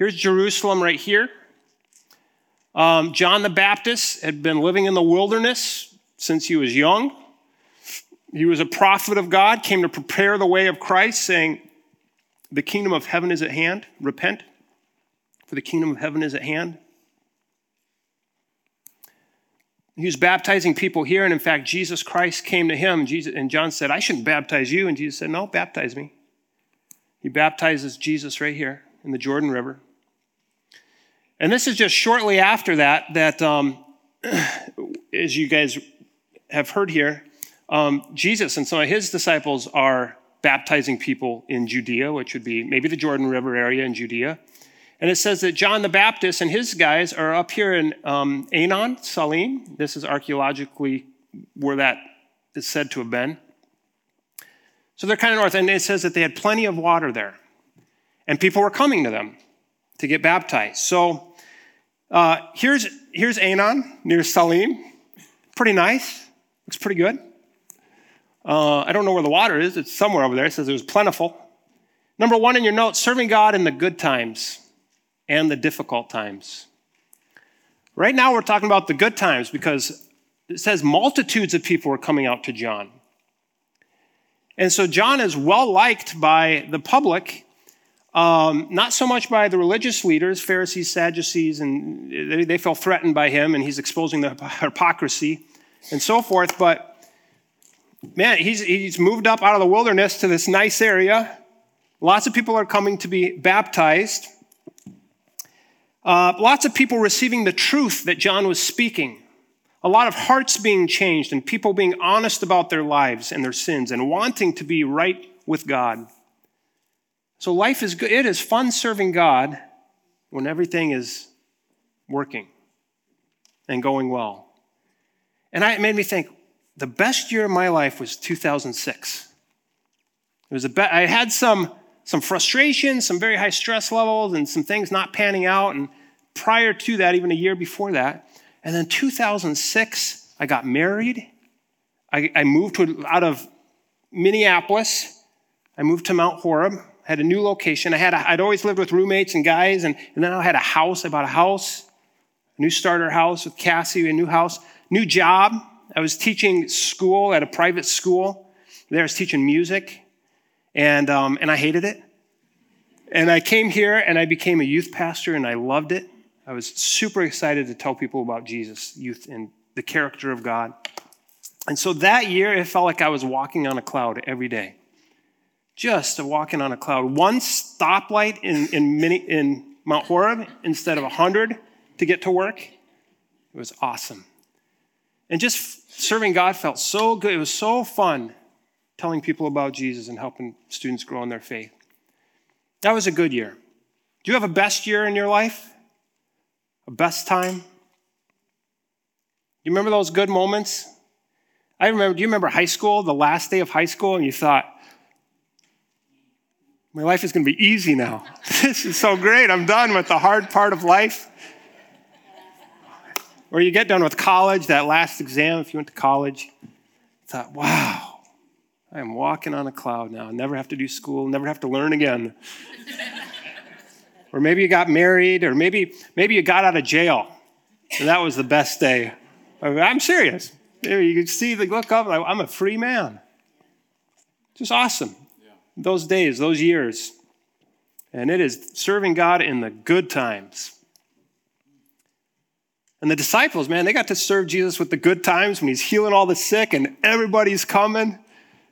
Here's Jerusalem right here. Um, John the Baptist had been living in the wilderness since he was young. He was a prophet of God, came to prepare the way of Christ, saying, The kingdom of heaven is at hand. Repent, for the kingdom of heaven is at hand. He was baptizing people here, and in fact, Jesus Christ came to him, Jesus, and John said, I shouldn't baptize you. And Jesus said, No, baptize me. He baptizes Jesus right here in the Jordan River. And this is just shortly after that, that, um, as you guys have heard here, um, Jesus and some of his disciples are baptizing people in Judea, which would be maybe the Jordan River area in Judea. And it says that John the Baptist and his guys are up here in um, Aenon, Salim. This is archaeologically where that is said to have been. So they're kind of north, and it says that they had plenty of water there. And people were coming to them to get baptized. So uh, here's, here's Aenon near Salim. Pretty nice. Looks pretty good. Uh, I don't know where the water is. It's somewhere over there. It says it was plentiful. Number one in your notes serving God in the good times and the difficult times. Right now, we're talking about the good times because it says multitudes of people were coming out to John. And so John is well liked by the public, um, not so much by the religious leaders, Pharisees, Sadducees, and they, they feel threatened by him, and he's exposing the hypocrisy and so forth. But man, he's, he's moved up out of the wilderness to this nice area. Lots of people are coming to be baptized. Uh, lots of people receiving the truth that John was speaking. A lot of hearts being changed and people being honest about their lives and their sins and wanting to be right with God. So life is good. It is fun serving God when everything is working and going well. And I, it made me think the best year of my life was 2006. It was a be- I had some some frustration, some very high stress levels, and some things not panning out. And prior to that, even a year before that, and then 2006, I got married. I, I moved to, out of Minneapolis. I moved to Mount Horeb. Had a new location. I had a, I'd always lived with roommates and guys, and, and then I had a house. I bought a house, a new starter house with Cassie, a new house, new job. I was teaching school at a private school. There I was teaching music and, um, and I hated it. And I came here and I became a youth pastor and I loved it. I was super excited to tell people about Jesus, youth, and the character of God. And so that year, it felt like I was walking on a cloud every day. Just walking on a cloud. One stoplight in, in, mini, in Mount Horeb instead of 100 to get to work. It was awesome. And just serving God felt so good. It was so fun telling people about Jesus and helping students grow in their faith. That was a good year. Do you have a best year in your life? A best time? You remember those good moments? I remember, do you remember high school, the last day of high school, and you thought, my life is going to be easy now. this is so great. I'm done with the hard part of life. Or you get done with college, that last exam, if you went to college, thought, wow, I am walking on a cloud now. Never have to do school, never have to learn again. or maybe you got married, or maybe, maybe you got out of jail. And that was the best day. I'm serious. You can see the look up, I'm a free man. Just awesome. Those days, those years. And it is serving God in the good times. And the disciples, man, they got to serve Jesus with the good times when he's healing all the sick and everybody's coming.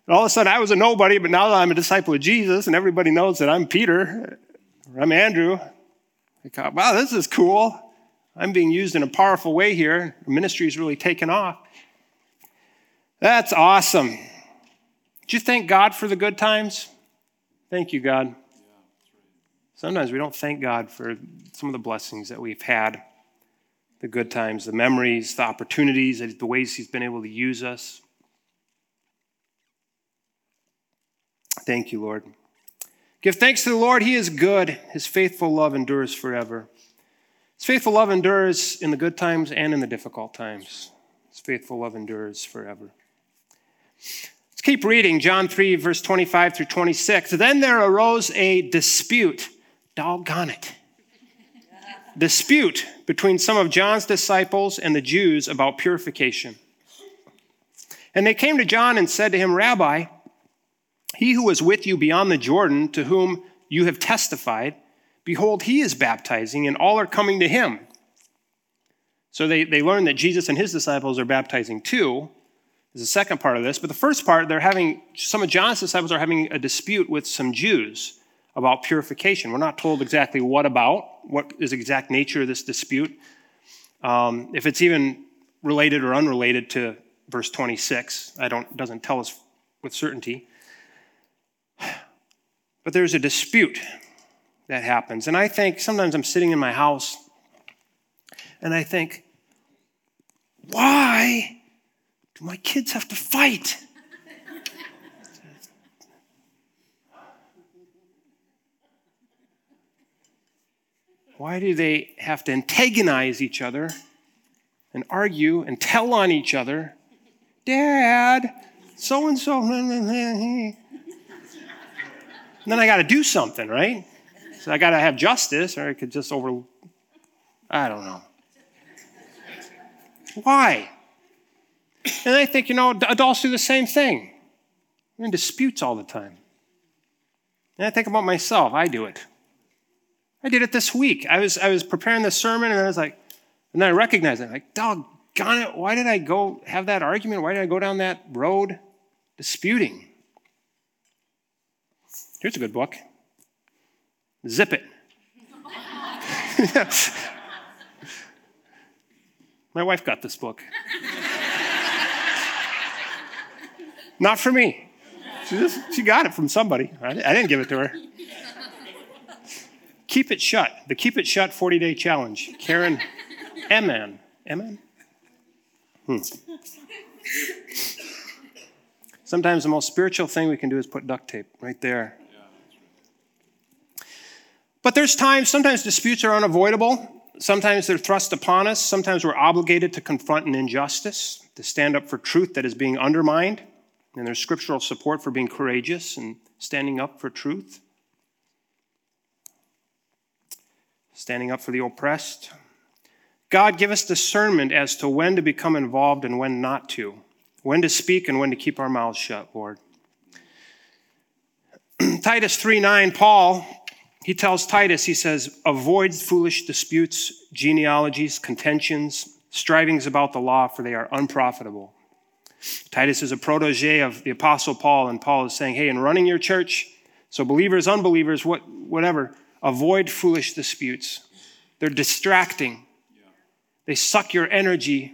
And all of a sudden, I was a nobody, but now that I'm a disciple of Jesus and everybody knows that I'm Peter, or I'm Andrew, I thought, wow, this is cool. I'm being used in a powerful way here. Ministry is really taken off. That's awesome. Did you thank God for the good times? Thank you, God. Sometimes we don't thank God for some of the blessings that we've had the good times, the memories, the opportunities, the ways He's been able to use us. Thank you, Lord. Give thanks to the Lord. He is good. His faithful love endures forever. His faithful love endures in the good times and in the difficult times. His faithful love endures forever. Let's keep reading John 3, verse 25 through 26. Then there arose a dispute. Doggone it. dispute between some of John's disciples and the Jews about purification. And they came to John and said to him, Rabbi, he who was with you beyond the Jordan, to whom you have testified, behold, he is baptizing, and all are coming to him. So they, they learn that Jesus and his disciples are baptizing too. Is the second part of this. But the first part, they're having, some of John's disciples are having a dispute with some Jews about purification. We're not told exactly what about, what is the exact nature of this dispute. Um, if it's even related or unrelated to verse 26, I don't, doesn't tell us with certainty. But there's a dispute that happens. And I think sometimes I'm sitting in my house and I think, why do my kids have to fight? Why do they have to antagonize each other and argue and tell on each other? Dad, so and so. Then I got to do something, right? So I got to have justice, or I could just over. I don't know. Why? And I think, you know, adults do the same thing. We're in disputes all the time. And I think about myself, I do it. I did it this week. I was, I was preparing the sermon and I was like, and then I recognized it. Like, doggone it, why did I go have that argument? Why did I go down that road disputing? Here's a good book Zip It. My wife got this book. Not for me. She, just, she got it from somebody. I, I didn't give it to her. Keep It Shut, the Keep It Shut 40 Day Challenge. Karen Ehman. Ehman? Hmm. Sometimes the most spiritual thing we can do is put duct tape right there. But there's times, sometimes disputes are unavoidable. Sometimes they're thrust upon us. Sometimes we're obligated to confront an injustice, to stand up for truth that is being undermined. And there's scriptural support for being courageous and standing up for truth. standing up for the oppressed. God, give us discernment as to when to become involved and when not to, when to speak and when to keep our mouths shut, Lord. Titus 3 9, Paul, he tells Titus, he says, avoid foolish disputes, genealogies, contentions, strivings about the law, for they are unprofitable. Titus is a protege of the Apostle Paul, and Paul is saying, hey, in running your church, so believers, unbelievers, what, whatever, Avoid foolish disputes. They're distracting. They suck your energy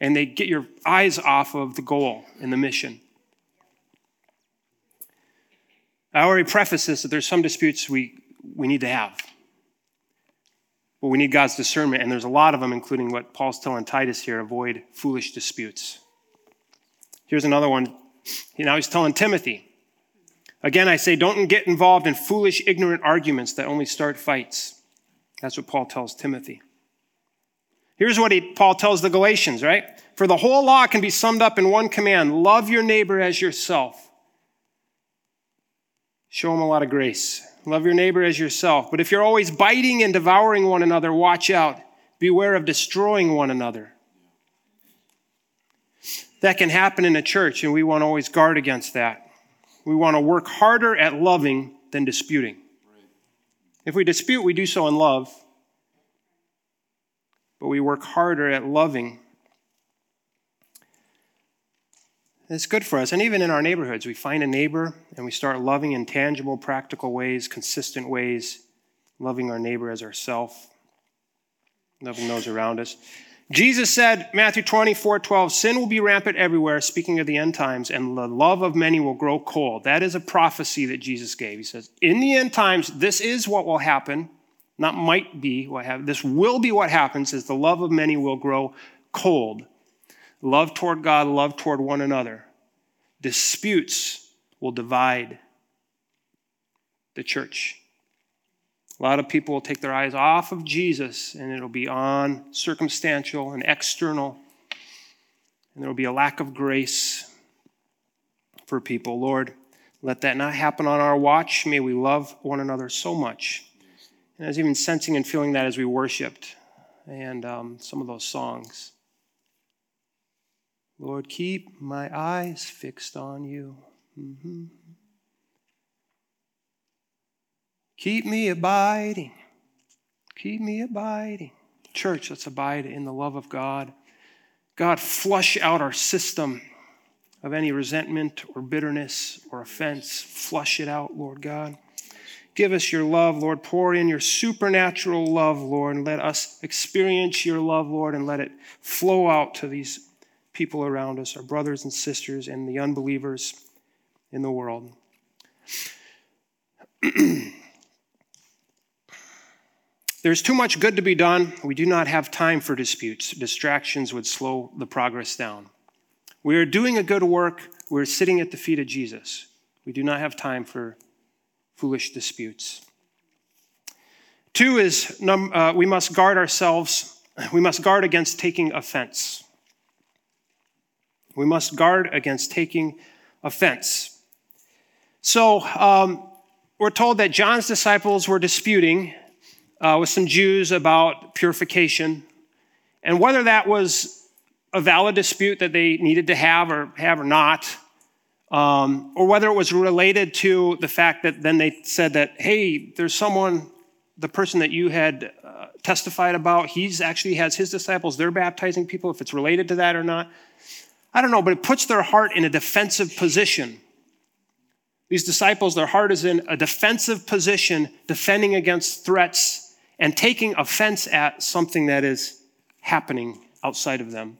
and they get your eyes off of the goal and the mission. I already prefaced this that there's some disputes we, we need to have. But we need God's discernment, and there's a lot of them, including what Paul's telling Titus here avoid foolish disputes. Here's another one. Now he's telling Timothy Again, I say, don't get involved in foolish, ignorant arguments that only start fights. That's what Paul tells Timothy. Here's what he, Paul tells the Galatians, right? For the whole law can be summed up in one command love your neighbor as yourself. Show him a lot of grace. Love your neighbor as yourself. But if you're always biting and devouring one another, watch out. Beware of destroying one another. That can happen in a church, and we want to always guard against that. We want to work harder at loving than disputing. If we dispute, we do so in love, but we work harder at loving. It's good for us. And even in our neighborhoods, we find a neighbor and we start loving in tangible, practical ways, consistent ways, loving our neighbor as ourself, loving those around us. Jesus said, Matthew 24, 12, sin will be rampant everywhere, speaking of the end times, and the love of many will grow cold. That is a prophecy that Jesus gave. He says, in the end times, this is what will happen, not might be what happens. This will be what happens, is the love of many will grow cold. Love toward God, love toward one another. Disputes will divide the church. A lot of people will take their eyes off of Jesus and it'll be on circumstantial and external. And there will be a lack of grace for people. Lord, let that not happen on our watch. May we love one another so much And I was even sensing and feeling that as we worshiped and um, some of those songs. Lord, keep my eyes fixed on you. Mm-hmm. Keep me abiding. Keep me abiding. Church, let's abide in the love of God. God, flush out our system of any resentment or bitterness or offense. Flush it out, Lord God. Give us your love, Lord. Pour in your supernatural love, Lord, and let us experience your love, Lord, and let it flow out to these people around us, our brothers and sisters, and the unbelievers in the world. There's too much good to be done. We do not have time for disputes. Distractions would slow the progress down. We are doing a good work. We're sitting at the feet of Jesus. We do not have time for foolish disputes. Two is uh, we must guard ourselves, we must guard against taking offense. We must guard against taking offense. So, um, we're told that John's disciples were disputing uh, with some Jews about purification, and whether that was a valid dispute that they needed to have or have or not, um, or whether it was related to the fact that then they said that, hey, there's someone, the person that you had uh, testified about, he's actually has his disciples, they're baptizing people, if it's related to that or not. I don't know, but it puts their heart in a defensive position. These disciples, their heart is in a defensive position, defending against threats and taking offense at something that is happening outside of them.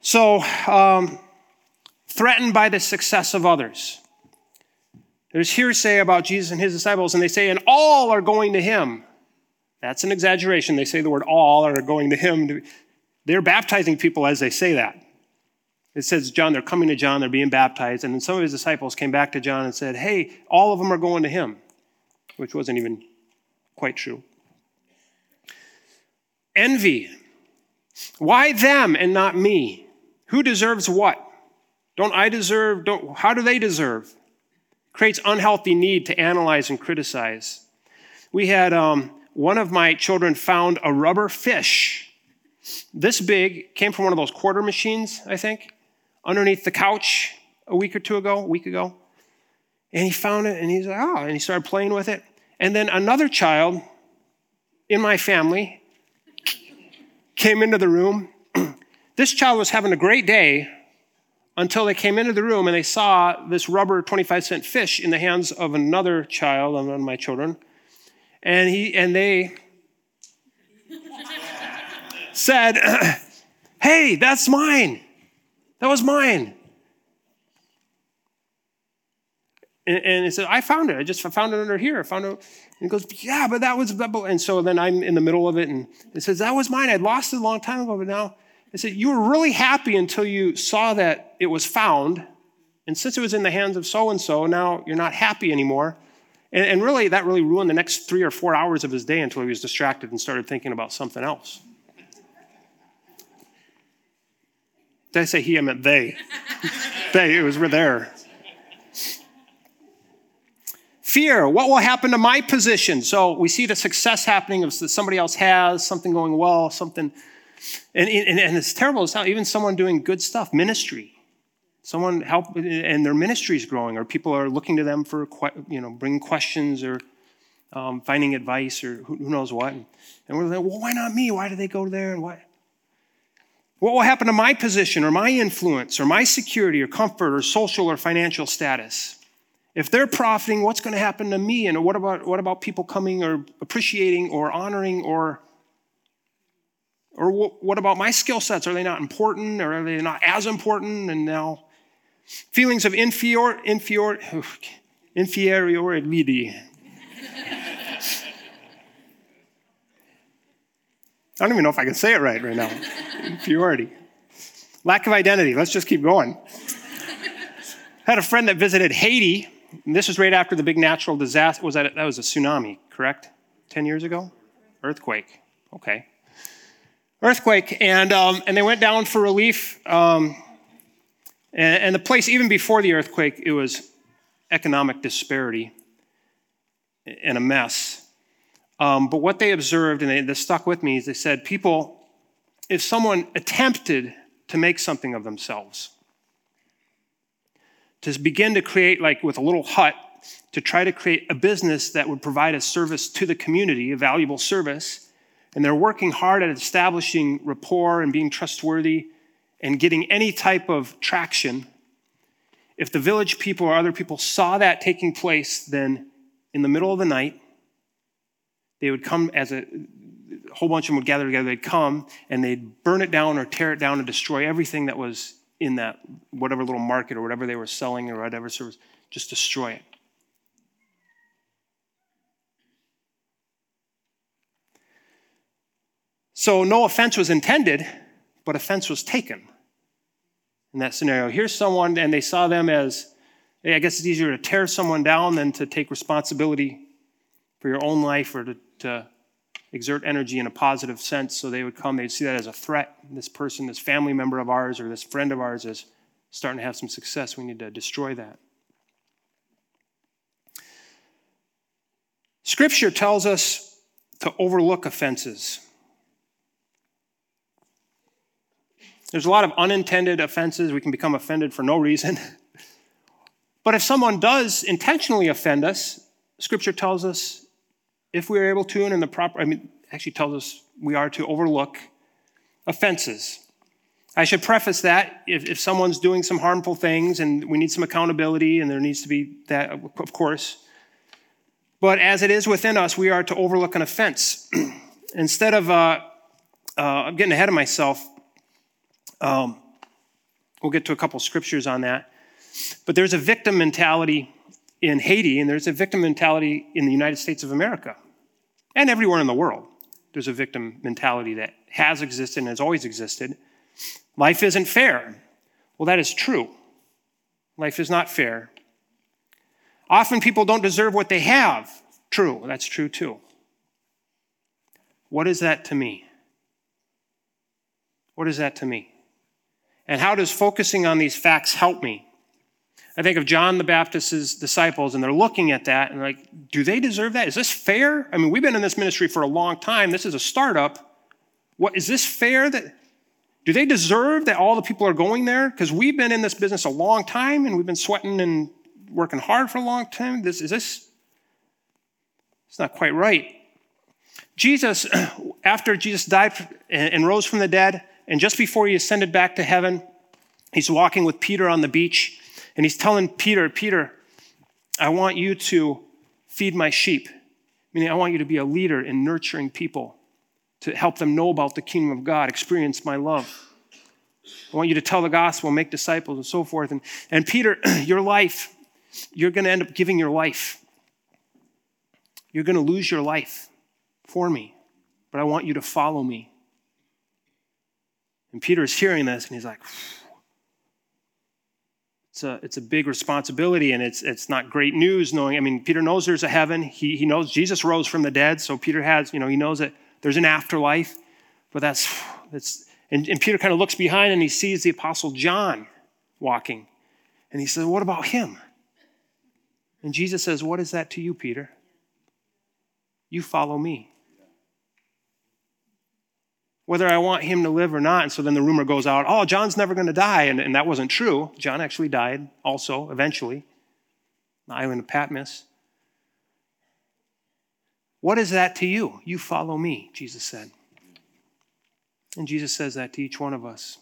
So, um, threatened by the success of others. There's hearsay about Jesus and his disciples, and they say, and all are going to him. That's an exaggeration. They say the word all are going to him. They're baptizing people as they say that. It says, John, they're coming to John, they're being baptized. And then some of his disciples came back to John and said, Hey, all of them are going to him, which wasn't even quite true. Envy. Why them and not me? Who deserves what? Don't I deserve? Don't, how do they deserve? Creates unhealthy need to analyze and criticize. We had um, one of my children found a rubber fish this big, came from one of those quarter machines, I think, underneath the couch a week or two ago, a week ago. And he found it and he's like, oh, and he started playing with it. And then another child in my family came into the room. this child was having a great day until they came into the room and they saw this rubber 25 cent fish in the hands of another child, one of my children. And he and they said, Hey, that's mine. That was mine. And, and he said, I found it. I just found it under here. I found it. And he goes, Yeah, but that was. And so then I'm in the middle of it, and it says, That was mine. I'd lost it a long time ago, but now. I said, You were really happy until you saw that it was found. And since it was in the hands of so and so, now you're not happy anymore. And, and really, that really ruined the next three or four hours of his day until he was distracted and started thinking about something else. Did I say he? I meant they. they, it was we're there. Fear, what will happen to my position? So we see the success happening of somebody else has, something going well, something. And, and, and it's terrible. It's how even someone doing good stuff, ministry, someone help, and their ministry is growing, or people are looking to them for, you know, bringing questions or um, finding advice or who, who knows what. And we're like, well, why not me? Why do they go there? And why? What will happen to my position or my influence or my security or comfort or social or financial status? If they're profiting, what's going to happen to me? And what about, what about people coming or appreciating or honoring or or what about my skill sets? Are they not important or are they not as important? And now feelings of inferior, inferior, inferiority. I don't even know if I can say it right right now. Inferiority. Lack of identity. Let's just keep going. I had a friend that visited Haiti. This was right after the big natural disaster. Was that that was a tsunami? Correct? Ten years ago, earthquake. Okay, earthquake, and um, and they went down for relief. Um, and, and the place, even before the earthquake, it was economic disparity. and a mess. Um, but what they observed, and they, this stuck with me, is they said, people, if someone attempted to make something of themselves, to begin to create, like with a little hut, to try to create a business that would provide a service to the community, a valuable service, and they're working hard at establishing rapport and being trustworthy and getting any type of traction. If the village people or other people saw that taking place, then in the middle of the night, they would come as a, a whole bunch of them would gather together. They'd come and they'd burn it down or tear it down and destroy everything that was in that whatever little market or whatever they were selling or whatever service. Just destroy it. So no offense was intended, but offense was taken in that scenario. Here's someone, and they saw them as, hey, I guess it's easier to tear someone down than to take responsibility for your own life or to, to exert energy in a positive sense. So they would come, they'd see that as a threat. This person, this family member of ours, or this friend of ours is starting to have some success. We need to destroy that. Scripture tells us to overlook offenses. There's a lot of unintended offenses. We can become offended for no reason. but if someone does intentionally offend us, Scripture tells us if we are able to and in the proper, I mean, actually tells us we are to overlook offenses. I should preface that if, if someone's doing some harmful things and we need some accountability, and there needs to be that, of course. But as it is within us, we are to overlook an offense. Instead of, uh, uh, I'm getting ahead of myself, um, we'll get to a couple scriptures on that. But there's a victim mentality in Haiti, and there's a victim mentality in the United States of America and everywhere in the world. There's a victim mentality that has existed and has always existed. Life isn't fair. Well, that is true. Life is not fair. Often people don't deserve what they have. True, that's true too. What is that to me? What is that to me? And how does focusing on these facts help me? I think of John the Baptist's disciples, and they're looking at that and like, do they deserve that? Is this fair? I mean, we've been in this ministry for a long time. This is a startup. What is this fair that do they deserve that all the people are going there? Because we've been in this business a long time and we've been sweating and working hard for a long time. This is this it's not quite right. Jesus, after Jesus died and rose from the dead, and just before he ascended back to heaven, he's walking with Peter on the beach and he's telling Peter, Peter, I want you to feed my sheep. Meaning, I want you to be a leader in nurturing people, to help them know about the kingdom of God, experience my love. I want you to tell the gospel, make disciples, and so forth. And, and Peter, your life, you're going to end up giving your life. You're going to lose your life for me, but I want you to follow me. And Peter is hearing this and he's like, it's a, it's a big responsibility and it's, it's not great news knowing. I mean, Peter knows there's a heaven. He, he knows Jesus rose from the dead. So Peter has, you know, he knows that there's an afterlife. But that's, that's and, and Peter kind of looks behind and he sees the apostle John walking. And he says, What about him? And Jesus says, What is that to you, Peter? You follow me whether I want him to live or not. And so then the rumor goes out, oh, John's never going to die. And, and that wasn't true. John actually died also, eventually, the island of Patmos. What is that to you? You follow me, Jesus said. And Jesus says that to each one of us.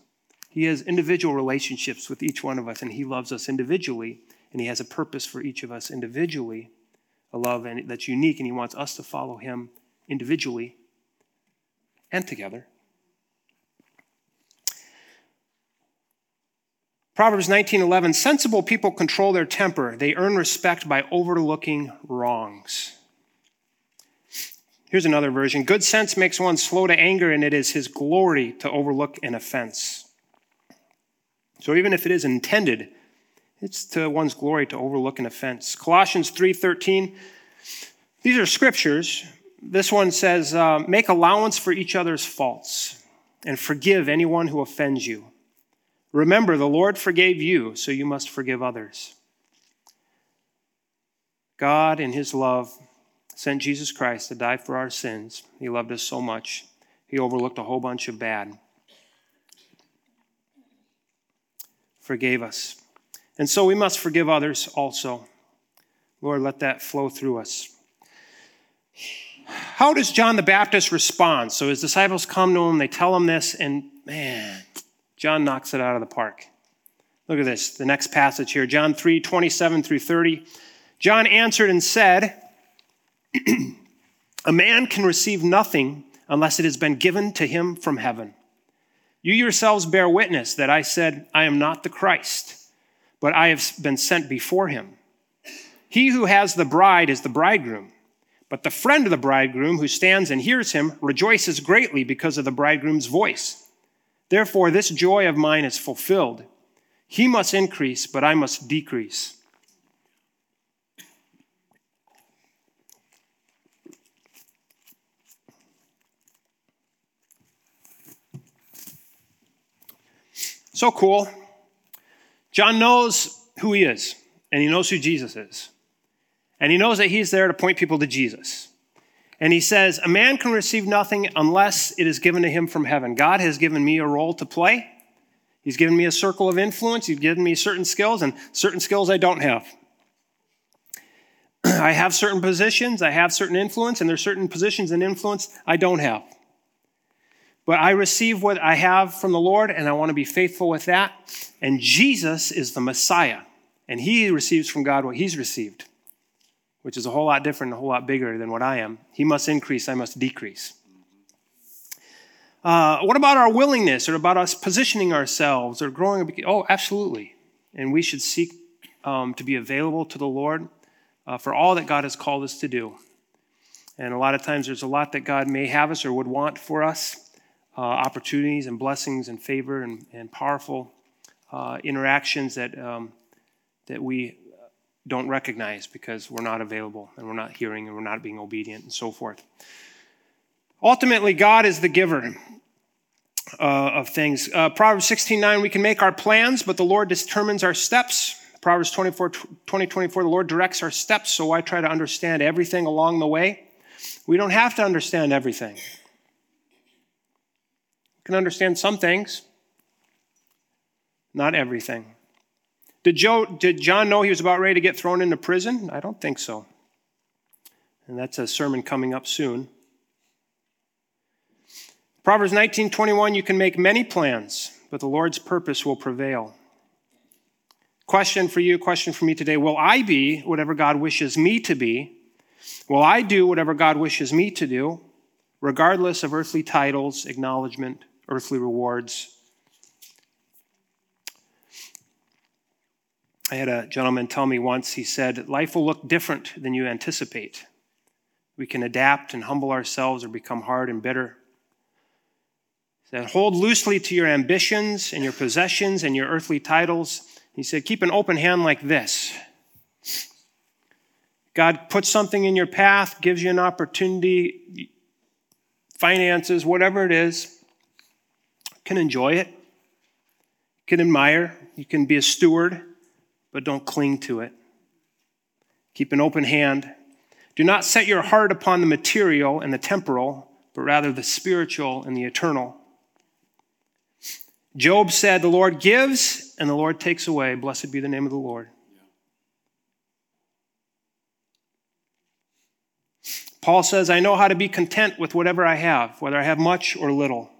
He has individual relationships with each one of us, and He loves us individually, and He has a purpose for each of us individually, a love that's unique, and He wants us to follow Him individually and together. Proverbs 19:11 Sensible people control their temper. They earn respect by overlooking wrongs. Here's another version. Good sense makes one slow to anger and it is his glory to overlook an offense. So even if it is intended, it's to one's glory to overlook an offense. Colossians 3:13 These are scriptures. This one says, uh, "Make allowance for each other's faults and forgive anyone who offends you." Remember, the Lord forgave you, so you must forgive others. God, in His love, sent Jesus Christ to die for our sins. He loved us so much. He overlooked a whole bunch of bad. Forgave us. And so we must forgive others also. Lord, let that flow through us. How does John the Baptist respond? So his disciples come to him, they tell him this, and man, John knocks it out of the park. Look at this, the next passage here, John 3 27 through 30. John answered and said, A man can receive nothing unless it has been given to him from heaven. You yourselves bear witness that I said, I am not the Christ, but I have been sent before him. He who has the bride is the bridegroom, but the friend of the bridegroom who stands and hears him rejoices greatly because of the bridegroom's voice. Therefore, this joy of mine is fulfilled. He must increase, but I must decrease. So cool. John knows who he is, and he knows who Jesus is. And he knows that he's there to point people to Jesus. And he says, A man can receive nothing unless it is given to him from heaven. God has given me a role to play. He's given me a circle of influence. He's given me certain skills, and certain skills I don't have. I have certain positions, I have certain influence, and there's certain positions and influence I don't have. But I receive what I have from the Lord, and I want to be faithful with that. And Jesus is the Messiah, and he receives from God what he's received, which is a whole lot different, a whole lot bigger than what I am. He must increase, I must decrease. Uh, what about our willingness or about us positioning ourselves or growing? Oh, absolutely. And we should seek um, to be available to the Lord uh, for all that God has called us to do. And a lot of times there's a lot that God may have us or would want for us uh, opportunities and blessings and favor and, and powerful uh, interactions that, um, that we don't recognize because we're not available and we're not hearing and we're not being obedient and so forth. Ultimately, God is the giver. Uh, of things. Uh, Proverbs 16 9, we can make our plans, but the Lord determines our steps. Proverbs 24 20, 24, the Lord directs our steps, so I try to understand everything along the way. We don't have to understand everything We can understand some things, not everything. Did, Joe, did John know he was about ready to get thrown into prison? I don't think so. And that's a sermon coming up soon. Proverbs 19:21 you can make many plans, but the Lord's purpose will prevail. Question for you, question for me today, will I be whatever God wishes me to be? Will I do whatever God wishes me to do, regardless of earthly titles, acknowledgement, earthly rewards. I had a gentleman tell me once, he said, Life will look different than you anticipate. We can adapt and humble ourselves or become hard and bitter. He said, Hold loosely to your ambitions and your possessions and your earthly titles. He said, Keep an open hand like this. God puts something in your path, gives you an opportunity, finances, whatever it is can enjoy it, can admire, you can be a steward, but don't cling to it. Keep an open hand. Do not set your heart upon the material and the temporal, but rather the spiritual and the eternal. Job said, The Lord gives and the Lord takes away. Blessed be the name of the Lord. Paul says, I know how to be content with whatever I have, whether I have much or little.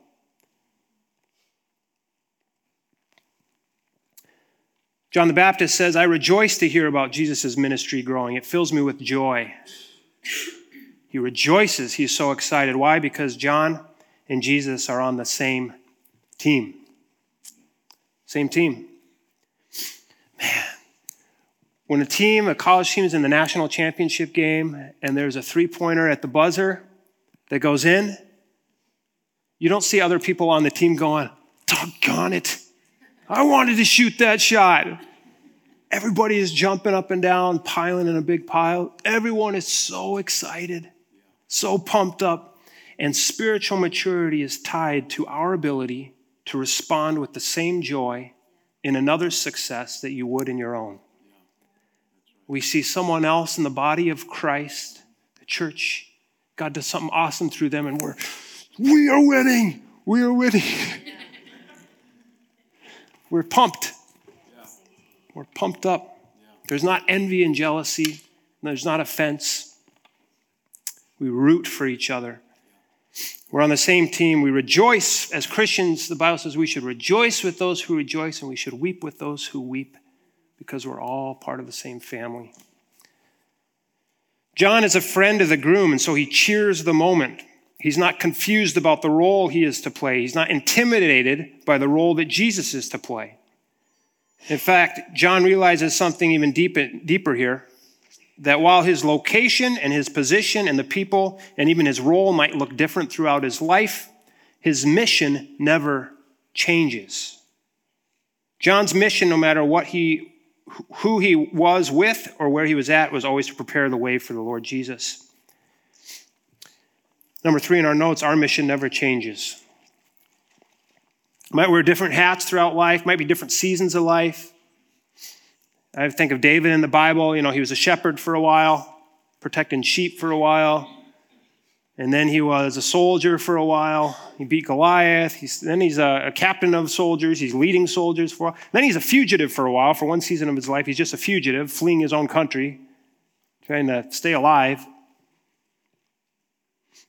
John the Baptist says, I rejoice to hear about Jesus' ministry growing. It fills me with joy. He rejoices. He's so excited. Why? Because John and Jesus are on the same team. Same team. Man, when a team, a college team, is in the national championship game and there's a three pointer at the buzzer that goes in, you don't see other people on the team going, doggone it. I wanted to shoot that shot. Everybody is jumping up and down, piling in a big pile. Everyone is so excited, so pumped up. And spiritual maturity is tied to our ability to respond with the same joy in another's success that you would in your own. We see someone else in the body of Christ the church. God does something awesome through them, and we're, we are winning. We are winning. we're pumped. We're pumped up. There's not envy and jealousy, there's not offense. We root for each other. We're on the same team. We rejoice as Christians. The Bible says we should rejoice with those who rejoice and we should weep with those who weep because we're all part of the same family. John is a friend of the groom, and so he cheers the moment. He's not confused about the role he is to play. He's not intimidated by the role that Jesus is to play. In fact, John realizes something even deeper here that while his location and his position and the people and even his role might look different throughout his life, his mission never changes. John's mission, no matter what he, who he was with or where he was at, was always to prepare the way for the Lord Jesus. Number three in our notes, our mission never changes. Might wear different hats throughout life, might be different seasons of life. I think of David in the Bible. You know, he was a shepherd for a while, protecting sheep for a while. And then he was a soldier for a while. He beat Goliath. He's, then he's a, a, captain of soldiers. He's leading soldiers for a while. Then he's a fugitive for a while. For one season of his life, he's just a fugitive, fleeing his own country, trying to stay alive.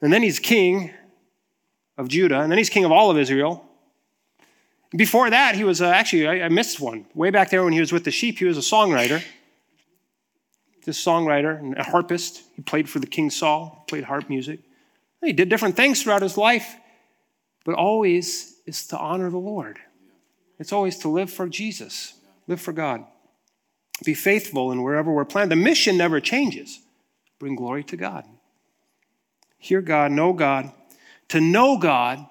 And then he's king of Judah. And then he's king of all of Israel. Before that, he was uh, actually, I, I, missed one. Way back there when he was with the sheep, he was a songwriter. This songwriter and a harpist. He played for the King Saul, played harp music. He did different things throughout his life, but always is to honor the Lord. It's always to live for Jesus, live for God. Be faithful in wherever we're planted. The mission never changes. Bring glory to God. Hear God, know God. To know God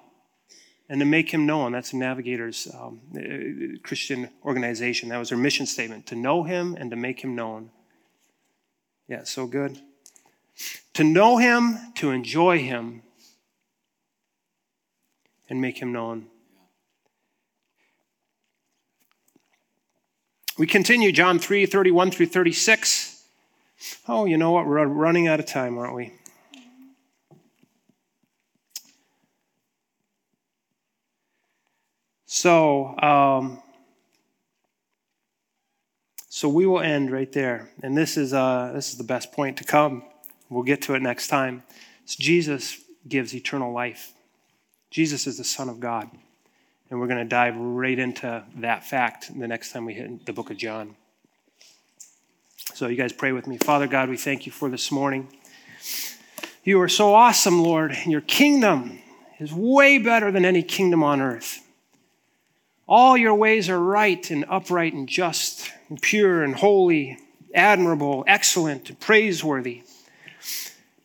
and to make him known. That's Navigators um, uh, Christian organization. That was their mission statement to know him and to make him known. Yeah, so good. To know him, to enjoy him, and make him known. We continue John 3 31 through 36. Oh, you know what? We're running out of time, aren't we? So, um, so we will end right there, and this is uh, this is the best point to come. We'll get to it next time. Jesus gives eternal life. Jesus is the Son of God, and we're going to dive right into that fact the next time we hit the book of John. So, you guys pray with me. Father God, we thank you for this morning. You are so awesome, Lord. Your kingdom is way better than any kingdom on earth. All your ways are right and upright and just and pure and holy, admirable, excellent, praiseworthy.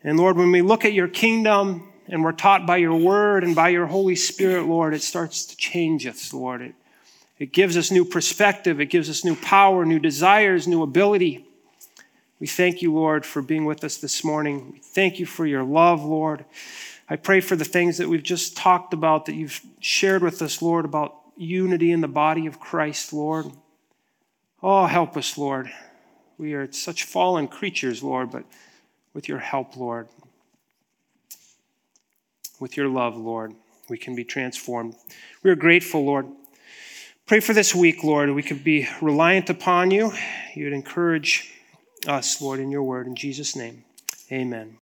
And Lord, when we look at your kingdom and we're taught by your word and by your Holy Spirit, Lord, it starts to change us, Lord. It, it gives us new perspective, it gives us new power, new desires, new ability. We thank you, Lord, for being with us this morning. We thank you for your love, Lord. I pray for the things that we've just talked about, that you've shared with us, Lord, about unity in the body of Christ, Lord. Oh, help us, Lord. We are such fallen creatures, Lord, but with your help, Lord, with your love, Lord, we can be transformed. We are grateful, Lord. Pray for this week, Lord, we could be reliant upon you. You would encourage us, Lord, in your word. In Jesus' name, amen.